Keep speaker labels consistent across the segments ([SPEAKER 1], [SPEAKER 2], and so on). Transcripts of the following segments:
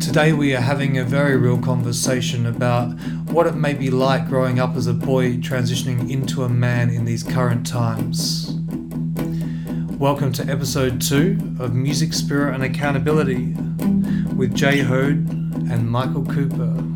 [SPEAKER 1] Today, we are having a very real conversation about what it may be like growing up as a boy transitioning into a man in these current times. Welcome to episode two of Music, Spirit, and Accountability with Jay Hode and Michael Cooper.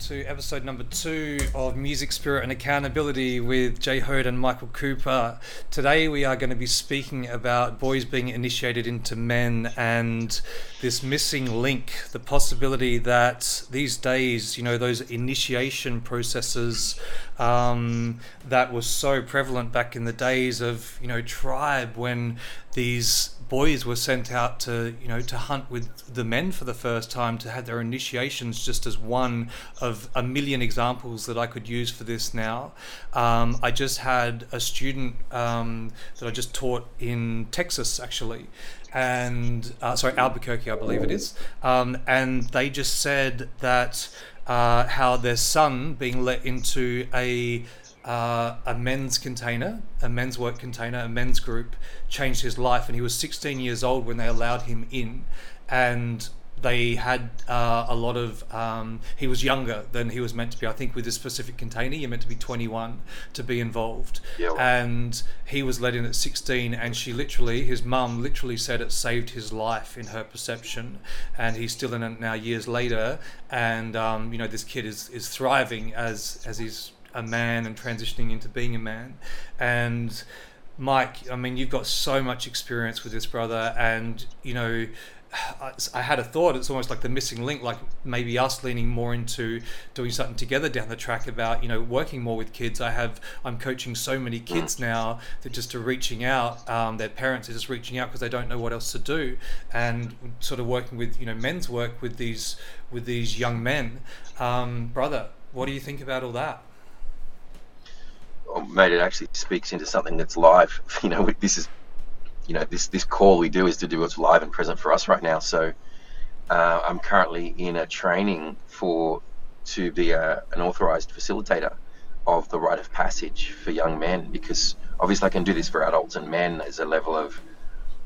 [SPEAKER 1] To episode number two of Music, Spirit, and Accountability with Jay Hode and Michael Cooper. Today we are going to be speaking about boys being initiated into men and this missing link, the possibility that these days, you know, those initiation processes um, that was so prevalent back in the days of, you know, tribe when these boys were sent out to you know to hunt with the men for the first time to have their initiations just as one of a million examples that I could use for this now. Um, I just had a student um, that I just taught in Texas actually, and uh, sorry Albuquerque I believe it is, um, and they just said that uh, how their son being let into a uh, a men's container, a men's work container, a men's group changed his life. And he was 16 years old when they allowed him in. And they had uh, a lot of. Um, he was younger than he was meant to be. I think with this specific container, you're meant to be 21 to be involved.
[SPEAKER 2] Yeah.
[SPEAKER 1] And he was let in at 16, and she literally, his mum literally said it saved his life in her perception. And he's still in it now years later. And um, you know, this kid is is thriving as as he's a man and transitioning into being a man. And Mike, I mean, you've got so much experience with this brother, and you know. I had a thought. It's almost like the missing link, like maybe us leaning more into doing something together down the track about you know working more with kids. I have I'm coaching so many kids now that just are reaching out. Um, their parents are just reaching out because they don't know what else to do, and sort of working with you know men's work with these with these young men. Um, brother, what do you think about all that?
[SPEAKER 2] Oh, mate, it actually speaks into something that's live. You know, this is, you know, this this call we do is to do what's live and present for us right now. So, uh, I'm currently in a training for to be a, an authorized facilitator of the rite of passage for young men because obviously I can do this for adults and men. as a level of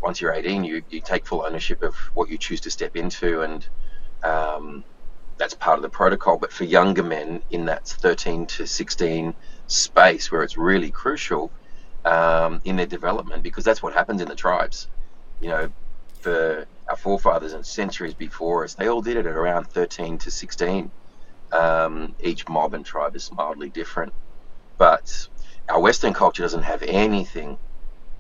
[SPEAKER 2] once you're 18, you, you take full ownership of what you choose to step into, and um, that's part of the protocol. But for younger men in that 13 to 16 space where it's really crucial um, in their development because that's what happens in the tribes. You know, for our forefathers and centuries before us, they all did it at around 13 to 16. Um, each mob and tribe is mildly different. But our Western culture doesn't have anything.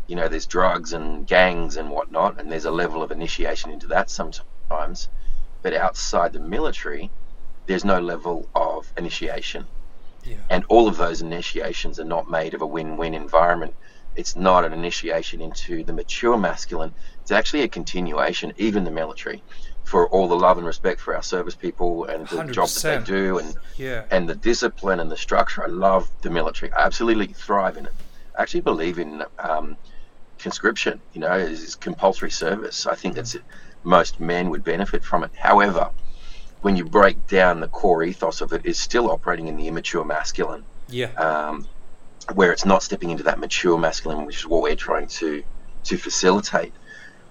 [SPEAKER 2] You know, there's drugs and gangs and whatnot, and there's a level of initiation into that sometimes. But outside the military, there's no level of initiation.
[SPEAKER 1] Yeah.
[SPEAKER 2] And all of those initiations are not made of a win win environment. It's not an initiation into the mature masculine. It's actually a continuation, even the military, for all the love and respect for our service people and the 100%. job that they do and
[SPEAKER 1] yeah.
[SPEAKER 2] and the discipline and the structure. I love the military. I absolutely thrive in it. I actually believe in um, conscription. You know, is compulsory service. I think that's it. most men would benefit from it. However, when you break down the core ethos of it, is still operating in the immature masculine.
[SPEAKER 1] Yeah.
[SPEAKER 2] Um, where it's not stepping into that mature masculine, which is what we're trying to to facilitate.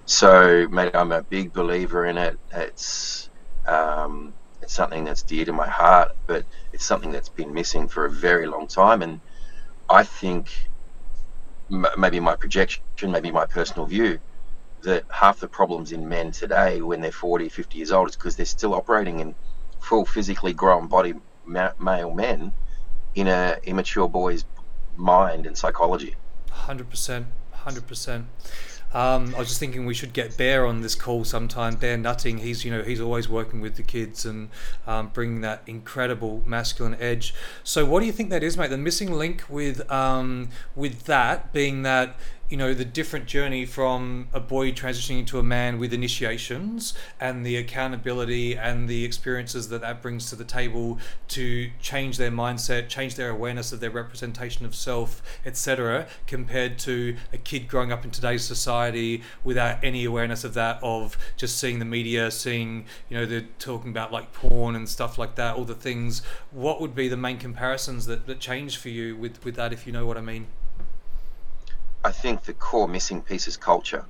[SPEAKER 2] So, mate, I'm a big believer in it. It's um, it's something that's dear to my heart, but it's something that's been missing for a very long time. And I think m- maybe my projection, maybe my personal view, that half the problems in men today when they're 40, 50 years old is because they're still operating in full physically grown body ma- male men in a immature boy's mind and psychology.
[SPEAKER 1] 100%. 100%. Um, I was just thinking we should get Bear on this call sometime. Bear Nutting, he's you know he's always working with the kids and um, bringing that incredible masculine edge. So what do you think that is, mate? The missing link with um, with that being that you know the different journey from a boy transitioning into a man with initiations and the accountability and the experiences that that brings to the table to change their mindset change their awareness of their representation of self etc compared to a kid growing up in today's society without any awareness of that of just seeing the media seeing you know they're talking about like porn and stuff like that all the things. What would be the main comparisons that, that change for you with with that if you know what i mean
[SPEAKER 2] I think the core missing piece is culture.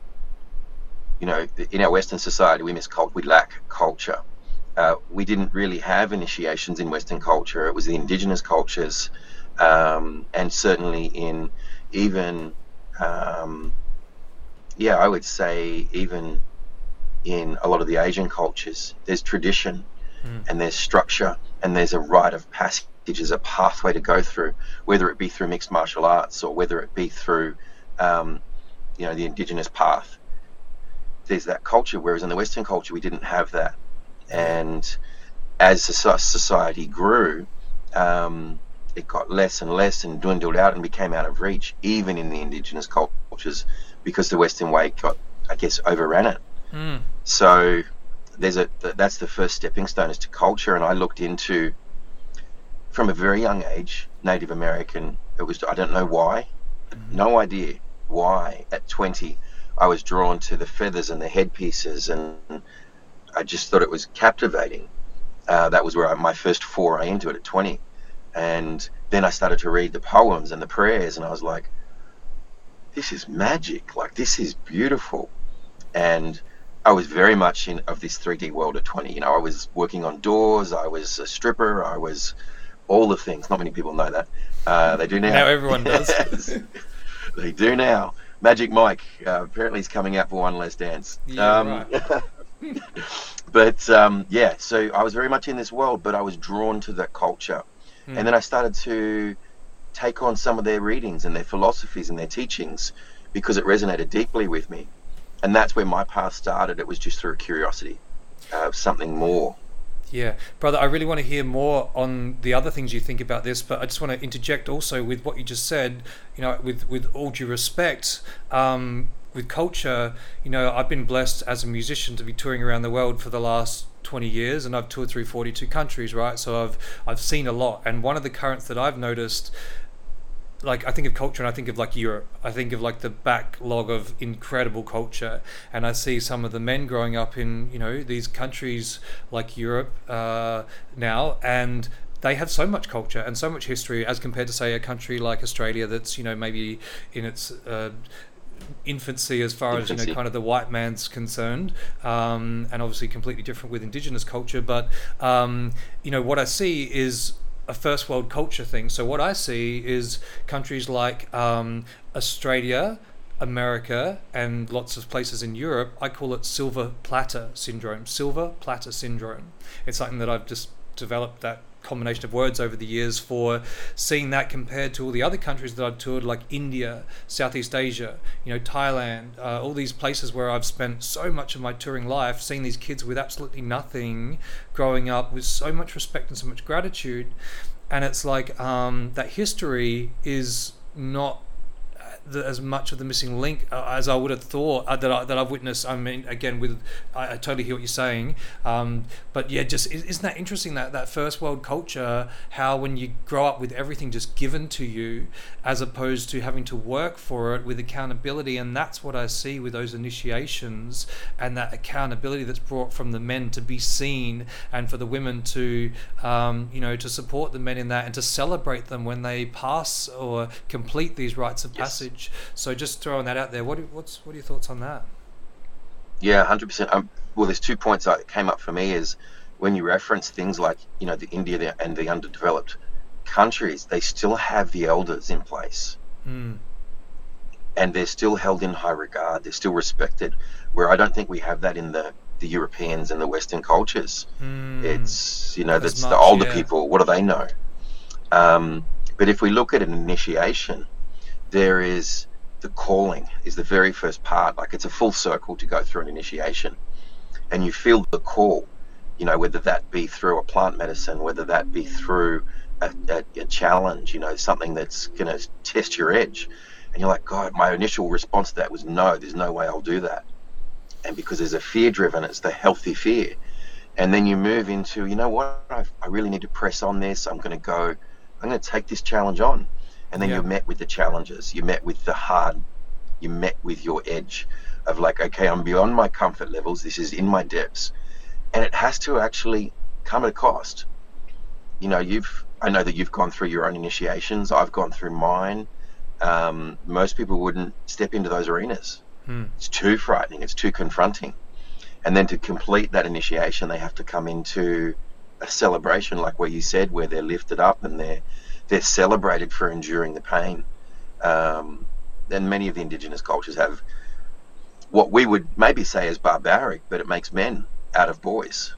[SPEAKER 2] You know, in our Western society, we miss cult. We lack culture. Uh, we didn't really have initiations in Western culture. It was the indigenous cultures, um, and certainly in even, um, yeah, I would say even in a lot of the Asian cultures, there's tradition mm. and there's structure and there's a rite of passage, as a pathway to go through, whether it be through mixed martial arts or whether it be through, um, you know, the indigenous path. There's that culture, whereas in the Western culture we didn't have that, and as society grew, um, it got less and less and dwindled out and became out of reach, even in the indigenous cultures, because the Western way got, I guess, overran it. Mm. So there's a that's the first stepping stone is to culture, and I looked into from a very young age Native American. It was I don't know why, mm-hmm. no idea why. At 20, I was drawn to the feathers and the headpieces, and I just thought it was captivating. Uh, that was where I, my first foray into it at 20, and then I started to read the poems and the prayers, and I was like, "This is magic! Like this is beautiful," and I was very much in of this 3D world at 20. You know, I was working on doors, I was a stripper, I was all the things. Not many people know that. Uh, they do now.
[SPEAKER 1] Now everyone does.
[SPEAKER 2] they do now. Magic Mike. Uh, apparently, he's coming out for one last dance.
[SPEAKER 1] Yeah, um, right.
[SPEAKER 2] but um, yeah, so I was very much in this world, but I was drawn to that culture, hmm. and then I started to take on some of their readings and their philosophies and their teachings because it resonated deeply with me and that's where my path started. It was just through curiosity of something more.
[SPEAKER 1] Yeah, brother, I really want to hear more on the other things you think about this, but I just want to interject also with what you just said. You know, with with all due respect, um, with culture, you know, I've been blessed as a musician to be touring around the world for the last 20 years and I've toured through 42 countries, right? So I've I've seen a lot. And one of the currents that I've noticed like I think of culture and I think of like Europe. I think of like the backlog of incredible culture, and I see some of the men growing up in you know these countries like Europe uh, now, and they have so much culture and so much history as compared to say a country like Australia that's you know maybe in its uh, infancy as far infancy. as you know kind of the white man's concerned um, and obviously completely different with indigenous culture but um, you know what I see is a first world culture thing. So what I see is countries like um, Australia, America, and lots of places in Europe. I call it silver platter syndrome. Silver platter syndrome. It's something that I've just developed that combination of words over the years for seeing that compared to all the other countries that I've toured, like India, Southeast Asia, you know, Thailand, uh, all these places where I've spent so much of my touring life, seeing these kids with absolutely nothing, growing up with so much respect and so much gratitude, and it's like um, that history is not the, as much of the missing link uh, as I would have thought uh, that I, that I've witnessed. I mean, again, with I, I totally hear what you're saying, um, but yeah, just isn't that interesting that that first world culture? How when you grow up with everything just given to you, as opposed to having to work for it with accountability, and that's what I see with those initiations and that accountability that's brought from the men to be seen, and for the women to um, you know to support the men in that and to celebrate them when they pass or complete these rites of passage. Yes. So just throwing that out there. What what's what are your thoughts on that?
[SPEAKER 2] Yeah, hundred um, percent. Well, there's two points that came up for me is when you reference things like you know the India and the underdeveloped countries, they still have the elders in place. Mm. And they're still held in high regard. They're still respected. Where I don't think we have that in the the Europeans and the Western cultures. Mm. It's you know that's the older yeah. people. What do they know? Um, but if we look at an initiation, there is the calling is the very first part. Like it's a full circle to go through an initiation, and you feel the call. You know, whether that be through a plant medicine, whether that be through a, a, a challenge, you know, something that's going to test your edge, and you're like, God, my initial response to that was no. There's no way I'll do that, and because there's a fear driven, it's the healthy fear, and then you move into, you know what, I, I really need to press on this. I'm going to go. I'm going to take this challenge on and then yeah. you're met with the challenges you met with the hard you met with your edge of like okay i'm beyond my comfort levels this is in my depths and it has to actually come at a cost you know you've i know that you've gone through your own initiations i've gone through mine um, most people wouldn't step into those arenas.
[SPEAKER 1] Hmm.
[SPEAKER 2] It's too frightening. It's too confronting. And then to complete that initiation, they have to come into a celebration, like where you said, where they're lifted up and they're they're celebrated for enduring the pain. Um, and many of the indigenous cultures have what we would maybe say is barbaric, but it makes men out of boys,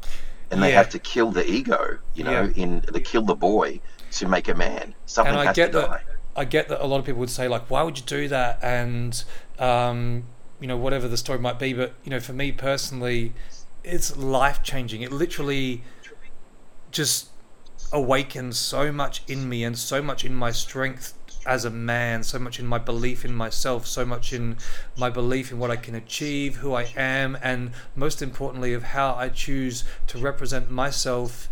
[SPEAKER 2] and they
[SPEAKER 1] Yeah.
[SPEAKER 2] have to kill the ego, you know,
[SPEAKER 1] Yeah.
[SPEAKER 2] in they kill the boy to make a man. Something
[SPEAKER 1] And I
[SPEAKER 2] has
[SPEAKER 1] get
[SPEAKER 2] to
[SPEAKER 1] that.
[SPEAKER 2] die.
[SPEAKER 1] I get that a lot of people would say like, why would you do that? And um, you know, whatever the story might be. But you know, for me personally, it's life changing. It literally just awakens so much in me and so much in my strength as a man, so much in my belief in myself, so much in my belief in what I can achieve, who I am, and most importantly, of how I choose to represent myself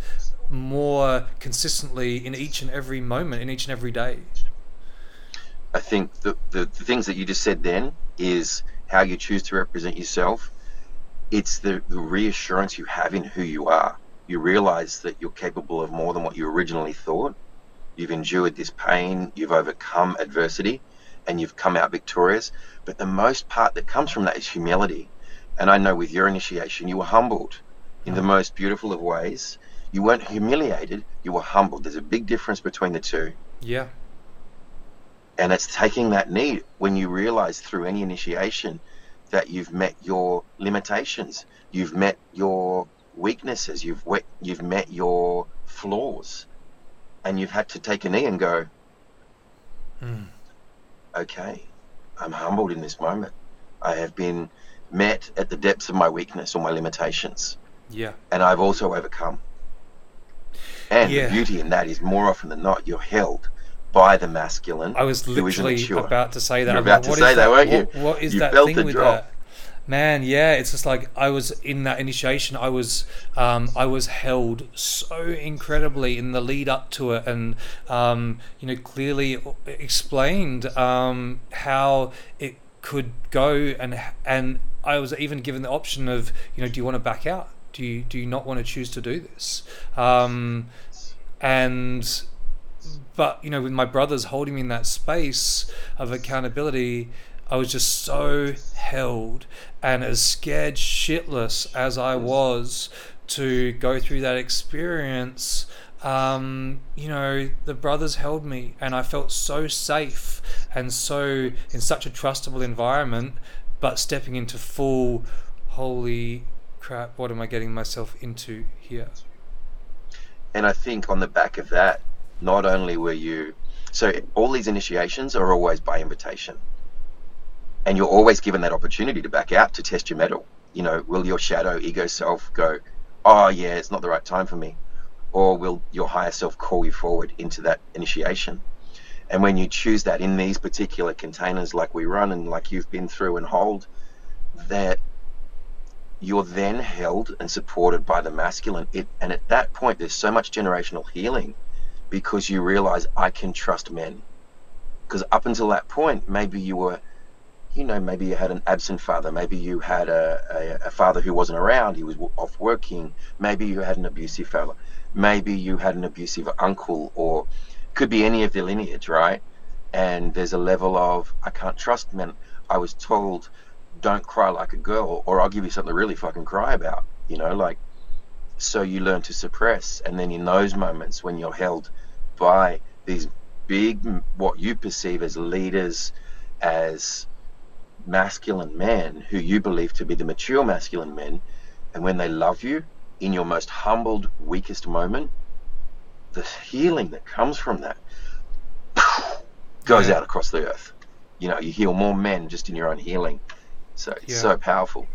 [SPEAKER 1] more consistently in each and every moment, in each and every day.
[SPEAKER 2] I think the, the, the things that you just said then is how you choose to represent yourself. It's the, the reassurance you have in who you are. You realize that you're capable of more than what you originally thought. You've endured this pain, you've overcome adversity, and you've come out victorious. But the most part that comes from that is humility. And I know with your initiation, you were humbled in the most beautiful of ways. You weren't humiliated, you were humbled. There's a big difference between the two.
[SPEAKER 1] Yeah,
[SPEAKER 2] And it's taking that need when you realize through any initiation that you've met your limitations, you've met your weaknesses, you've wet, you've met your flaws, and you've had to take a knee and go,
[SPEAKER 1] Mm.
[SPEAKER 2] okay, I'm humbled in this moment. I have been met at the depths of my weakness or my limitations,
[SPEAKER 1] yeah,
[SPEAKER 2] and I've also overcome. And
[SPEAKER 1] Yeah.
[SPEAKER 2] the beauty in that is more often than not, you're held by the masculine.
[SPEAKER 1] I was literally about to say that.
[SPEAKER 2] You're about
[SPEAKER 1] like,
[SPEAKER 2] to say
[SPEAKER 1] is
[SPEAKER 2] that, weren't you?
[SPEAKER 1] What, what is
[SPEAKER 2] You
[SPEAKER 1] that thing with
[SPEAKER 2] drop.
[SPEAKER 1] that? Man, yeah, it's just like I was in that initiation. I was, um, I was held so incredibly in the lead up to it, and um, you know, clearly explained um, how it could go, and and I was even given the option of, you know, do you want to back out? Do you do you not want to choose to do this? Um, and but you know with my brothers holding me in that space of accountability i was just so held and as scared shitless as i was to go through that experience um, you know the brothers held me and i felt so safe and so in such a trustable environment but stepping into full holy crap what am i getting myself into here
[SPEAKER 2] And I think on the back of that, not only were you, so all these initiations are always by invitation. And you're always given that opportunity to back out to test your mettle. You know, will your shadow ego self go, oh, yeah, it's not the right time for me? Or will your higher self call you forward into that initiation? And when you choose that in these particular containers, like we run and like you've been through and hold, that you're then held and supported by the masculine. It, and at that point, there's so much generational healing because you realize I can trust men. Because up until that point, maybe you were, you know, maybe you had an absent father, maybe you had a, a, a father who wasn't around, he was off working, maybe you had an abusive father, maybe you had an abusive uncle, or could be any of the lineage, right? And there's a level of, I can't trust men. I was told don't cry like a girl or I'll give you something to really fucking cry about, you know, like so you learn to suppress. And then in those moments when you're held by these big what you perceive as leaders as masculine men who you believe to be the mature masculine men and when they love you in your most humbled weakest moment the healing that comes from that goes
[SPEAKER 1] Yeah.
[SPEAKER 2] out across the earth you know you heal more men just in your own healing so it's
[SPEAKER 1] Yeah.
[SPEAKER 2] so powerful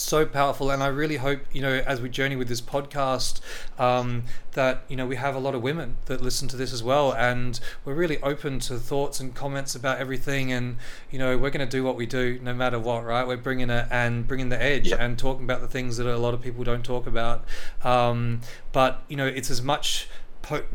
[SPEAKER 1] so powerful and i really hope you know as we journey with this podcast um, that you know we have a lot of women that listen to this as well and we're really open to thoughts and comments about everything and you know we're going to do what we do no matter what right we're bringing it and bringing the edge
[SPEAKER 2] Yep.
[SPEAKER 1] and talking about the things that a lot of people don't talk about um, but you know it's as much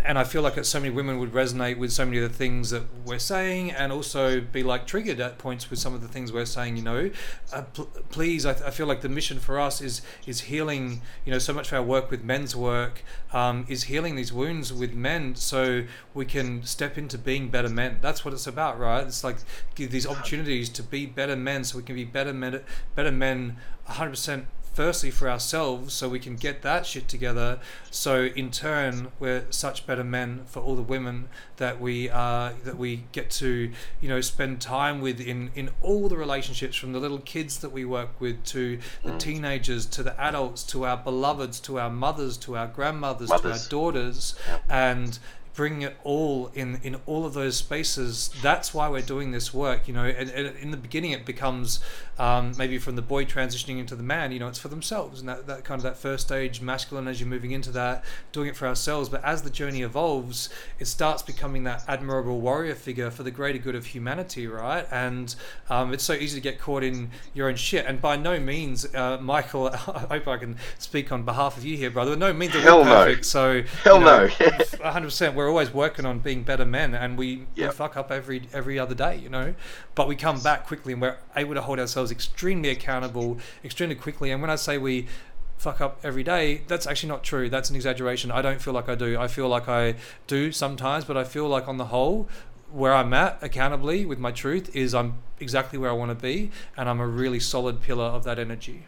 [SPEAKER 1] and I feel like that so many women would resonate with so many of the things that we're saying, and also be like triggered at points with some of the things we're saying. You know, uh, pl- please, I, th- I, feel like the mission for us is is healing. You know, so much of our work with men's work um, is healing these wounds with men, so we can step into being better men. That's what it's about, right? It's like give these opportunities to be better men, so we can be better men, better men, 100 percent firstly for ourselves so we can get that shit together so in turn we're such better men for all the women that we uh, that we get to you know spend time with in in all the relationships from the little kids that we work with to the mm. teenagers to the adults to our beloveds to our mothers to our grandmothers mothers. to our daughters and bringing it all in in all of those spaces that's why we're doing this work you know and, and in the beginning it becomes um, maybe from the boy transitioning into the man you know it's for themselves and that, that kind of that first stage masculine as you're moving into that doing it for ourselves but as the journey evolves it starts becoming that admirable warrior figure for the greater good of humanity right and um, it's so easy to get caught in your own shit and by no means uh, michael i hope i can speak on behalf of you here brother no means
[SPEAKER 2] that we're
[SPEAKER 1] perfect no. so
[SPEAKER 2] hell you know, no
[SPEAKER 1] 100% we're always working on being better men and we, yep. we fuck up every every other day you know? But we come back quickly and we're able to hold ourselves extremely accountable extremely quickly. And when i say we fuck up every day that's actually not true. That's an exaggeration. I don't feel like i do. I feel like i do sometimes but i feel like on the whole where i'm at accountably with my truth is i'm exactly where i want to be and i'm a really solid pillar of that energy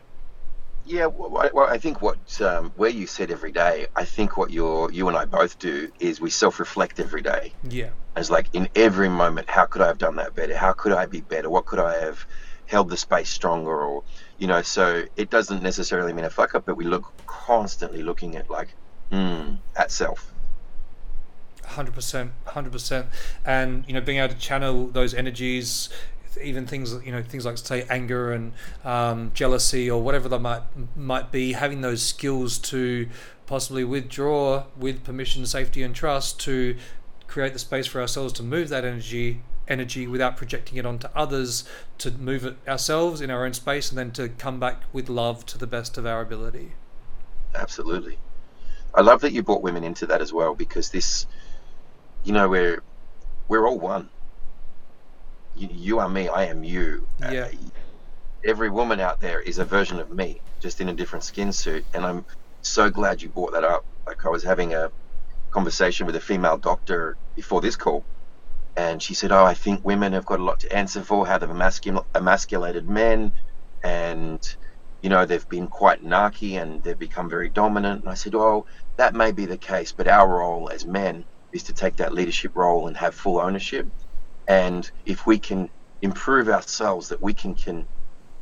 [SPEAKER 2] yeah, well, well, I think what um, where you said every day, I think what you you and I both do is we self-reflect every day.
[SPEAKER 1] Yeah.
[SPEAKER 2] As like in every moment, how could I have done that better? How could I be better? What could I have held the space stronger? Or you know, so it doesn't necessarily mean a fuck up, but we look constantly looking at like, hmm, at self.
[SPEAKER 1] Hundred percent, hundred percent, and you know, being able to channel those energies even things you know things like say anger and um, jealousy or whatever that might might be having those skills to possibly withdraw with permission safety and trust to create the space for ourselves to move that energy energy without projecting it onto others to move it ourselves in our own space and then to come back with love to the best of our ability.
[SPEAKER 2] Absolutely. I love that you brought women into that as well because this you know we're we're all one you, you are me, I am you.
[SPEAKER 1] Uh, yeah. Uh,
[SPEAKER 2] every woman out there is a version of me, just in a different skin suit. And I'm so glad you brought that up. Like I was having a conversation with a female doctor before this call, and she said, "Oh, I think women have got a lot to answer for. How they've emascul- emasculated men, and you know they've been quite narky and they've become very dominant." And I said, "Oh, that may be the case, but our role as men is to take that leadership role and have full ownership." And if we can improve ourselves, that we can can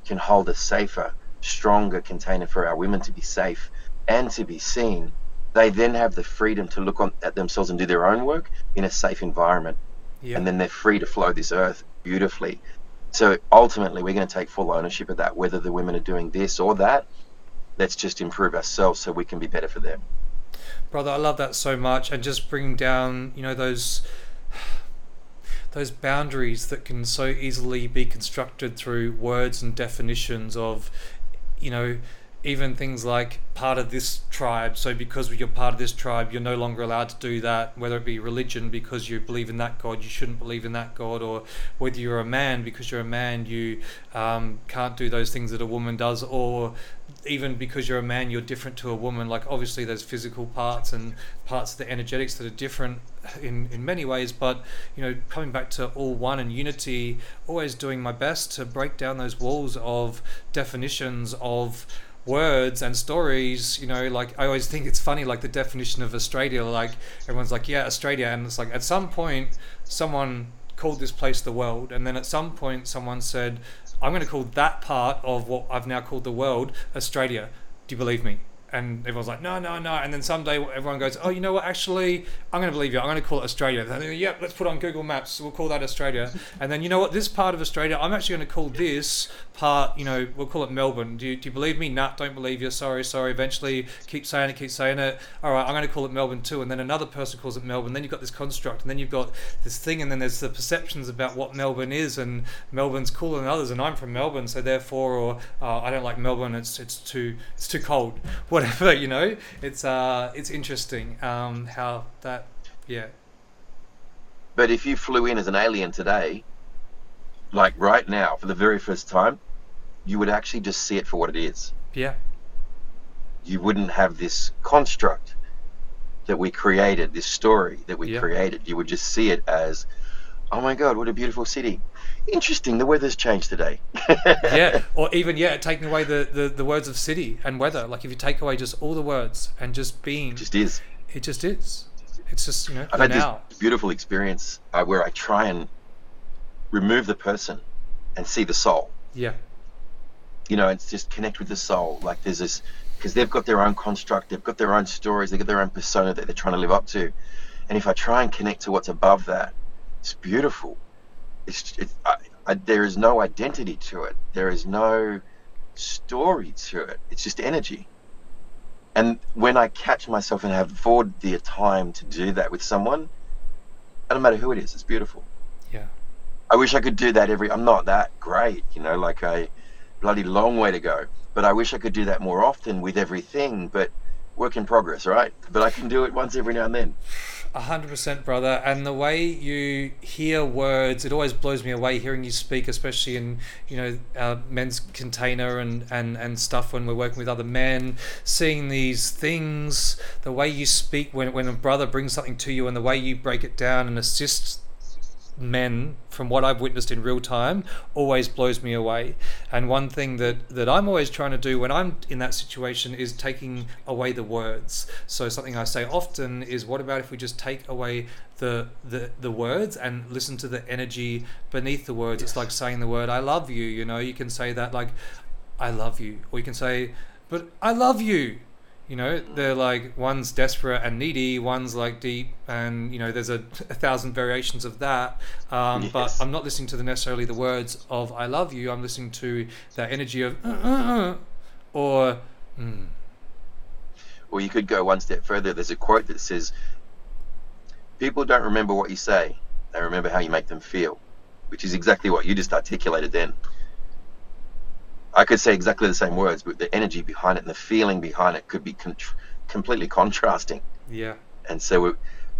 [SPEAKER 2] can hold a safer, stronger container for our women to be safe and to be seen, they then have the freedom to look on, at themselves and do their own work in a safe environment. Yep. And then they're free to flow this earth beautifully. So ultimately, we're going to take full ownership of that, whether the women are doing this or that. Let's just improve ourselves so we can be better for them.
[SPEAKER 1] Brother, I love that so much. And just bring down, you know, those those boundaries that can so easily be constructed through words and definitions of, you know, even things like part of this tribe. So because you're part of this tribe, you're no longer allowed to do that. Whether it be religion, because you believe in that god, you shouldn't believe in that god, or whether you're a man, because you're a man, you um, can't do those things that a woman does, or even because you're a man, you're different to a woman. Like obviously, there's physical parts and parts of the energetics that are different in in many ways. But you know, coming back to all one and unity, always doing my best to break down those walls of definitions of words and stories you know like i always think it's funny like the definition of australia like everyone's like yeah australia and it's like at some point someone called this place the world and then at some point someone said i'm going to call that part of what i've now called the world australia do you believe me and everyone's like, no, no, no. And then someday everyone goes, oh, you know what? Actually, I'm going to believe you. I'm going to call it Australia. Yep, let's put on Google Maps. We'll call that Australia. And then you know what? This part of Australia, I'm actually going to call this part. You know, we'll call it Melbourne. Do you, do you believe me? Nah, don't believe you. Sorry, sorry. Eventually, keep saying it, keep saying it. All right, I'm going to call it Melbourne too. And then another person calls it Melbourne. Then you've got this construct, and then you've got this thing, and then there's the perceptions about what Melbourne is, and Melbourne's cooler than others. And I'm from Melbourne, so therefore, or uh, I don't like Melbourne. It's it's too it's too cold. What whatever. You know, it's uh, it's interesting um, how that, yeah,
[SPEAKER 2] But if you flew in as an alien today, like right now, for the very first time, you would actually just see it for what it is.
[SPEAKER 1] yeah,
[SPEAKER 2] You wouldn't have this construct that we created, this story that we
[SPEAKER 1] Yeah.
[SPEAKER 2] created. You would just see it as, oh my God, what a beautiful city. Interesting, the weather's changed today.
[SPEAKER 1] yeah, or even yeah, taking away the, the the words of city and weather. Like if you take away just all the words and just being,
[SPEAKER 2] It just is.
[SPEAKER 1] it just is. It's just you know
[SPEAKER 2] I've had
[SPEAKER 1] now.
[SPEAKER 2] this beautiful experience uh, where I try and remove the person and see the soul.
[SPEAKER 1] Yeah,
[SPEAKER 2] You know, it's just connect with the soul. Like there's this because they've got their own construct, they've got their own stories, they've got their own persona that they're trying to live up to. And if I try and connect to what's above that, it's beautiful. It's, it's I, I, there is no identity to it. There is no story to it. It's just energy. And when I catch myself and have afford the time to do that with someone, no matter who it is, it's beautiful.
[SPEAKER 1] yeah,
[SPEAKER 2] I wish I could do that every. I'm not that great, you know, like a bloody long way to go. But I wish I could do that more often with everything. But work in progress, right? But I can do it once every now and then.
[SPEAKER 1] a hundred percent, brother. And the way you hear words, it always blows me away hearing you speak, especially in you know uh, men's container and and and stuff when we're working with other men. Seeing these things, the way you speak when when a brother brings something to you, and the way you break it down and assist men from what I've witnessed in real time always blows me away. And one thing that that I'm always trying to do when I'm in that situation is taking away the words. So something I say often is what about if we just take away the the, the words and listen to the energy beneath the words. It's like saying the word I love you, you know, you can say that like I love you or you can say but I love you you know they're like one's desperate and needy one's like deep and you know there's a, a thousand variations of that. Um, but i'm not listening to the necessarily the words of i love you. I'm listening to that energy of uh, uh, uh, or mm,
[SPEAKER 2] Or you could go one step further. There's a quote that says, "People don't remember what you say; they remember how you make them feel," which is exactly what you just articulated. Then I could say exactly the same words, but the energy behind it and the feeling behind it could be con- completely contrasting.
[SPEAKER 1] yeah.
[SPEAKER 2] And so it,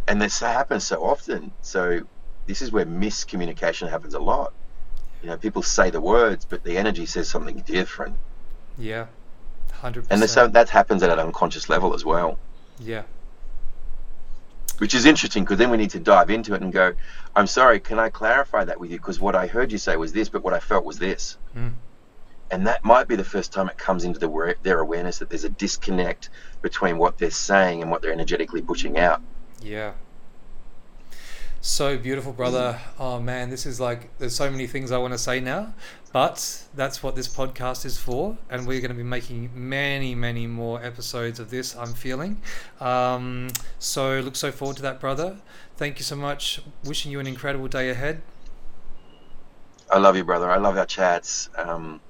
[SPEAKER 2] and this happens so often. So this is where miscommunication happens a lot. You know people say the words but the energy says something different.
[SPEAKER 1] Yeah. 100%
[SPEAKER 2] and so that happens at an unconscious level as well.
[SPEAKER 1] Yeah.
[SPEAKER 2] Which is interesting because then we need to dive into it and go i'm sorry can i clarify that with you? Because what i heard you say was this but what i felt was this.
[SPEAKER 1] Mm.
[SPEAKER 2] And that might be the first time it comes into the, their awareness that there's a disconnect between what they're saying and what they're energetically pushing out
[SPEAKER 1] Yeah. So beautiful, brother. Oh man, this is like there's so many things I want to say now, but that's what this podcast is for, and we're going to be making many, many more episodes of this. I'm feeling. Um, so look so forward to that, brother. Thank you so much. Wishing you an incredible day ahead.
[SPEAKER 2] I love you, brother. I love our chats. Um.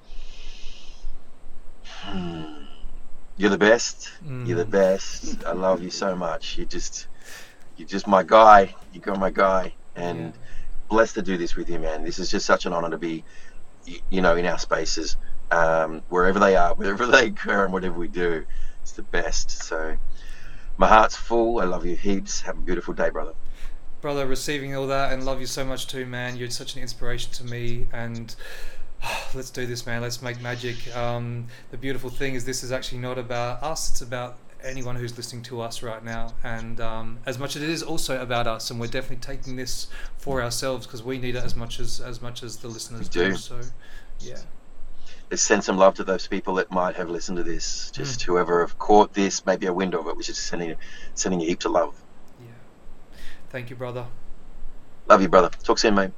[SPEAKER 2] You're the best. You're the
[SPEAKER 1] Mm.
[SPEAKER 2] best. I love you so much. You just, you're just my guy. You're my guy, and
[SPEAKER 1] Yeah.
[SPEAKER 2] blessed to do this with you, man. This is just such an honor to be, you know, in our spaces, um, wherever they are, wherever they occur, and whatever we do. It's the best. So, my heart's full. I love you heaps. Have a beautiful day, brother.
[SPEAKER 1] brother receiving all that and love you so much too man you're such an inspiration to me and let's do this man let's make magic um, the beautiful thing is this is actually not about us it's about anyone who's listening to us right now and um, as much as it is also about us and we're definitely taking this for ourselves because we need it as much as as much as the listeners do.
[SPEAKER 2] do.
[SPEAKER 1] so yeah
[SPEAKER 2] Let's send some love to those people that might have listened to this. Just whoever have caught this, maybe a window of it, which is sending sending you heaps of love.
[SPEAKER 1] yeah thank you brother
[SPEAKER 2] Love you, brother. Talk soon, mate.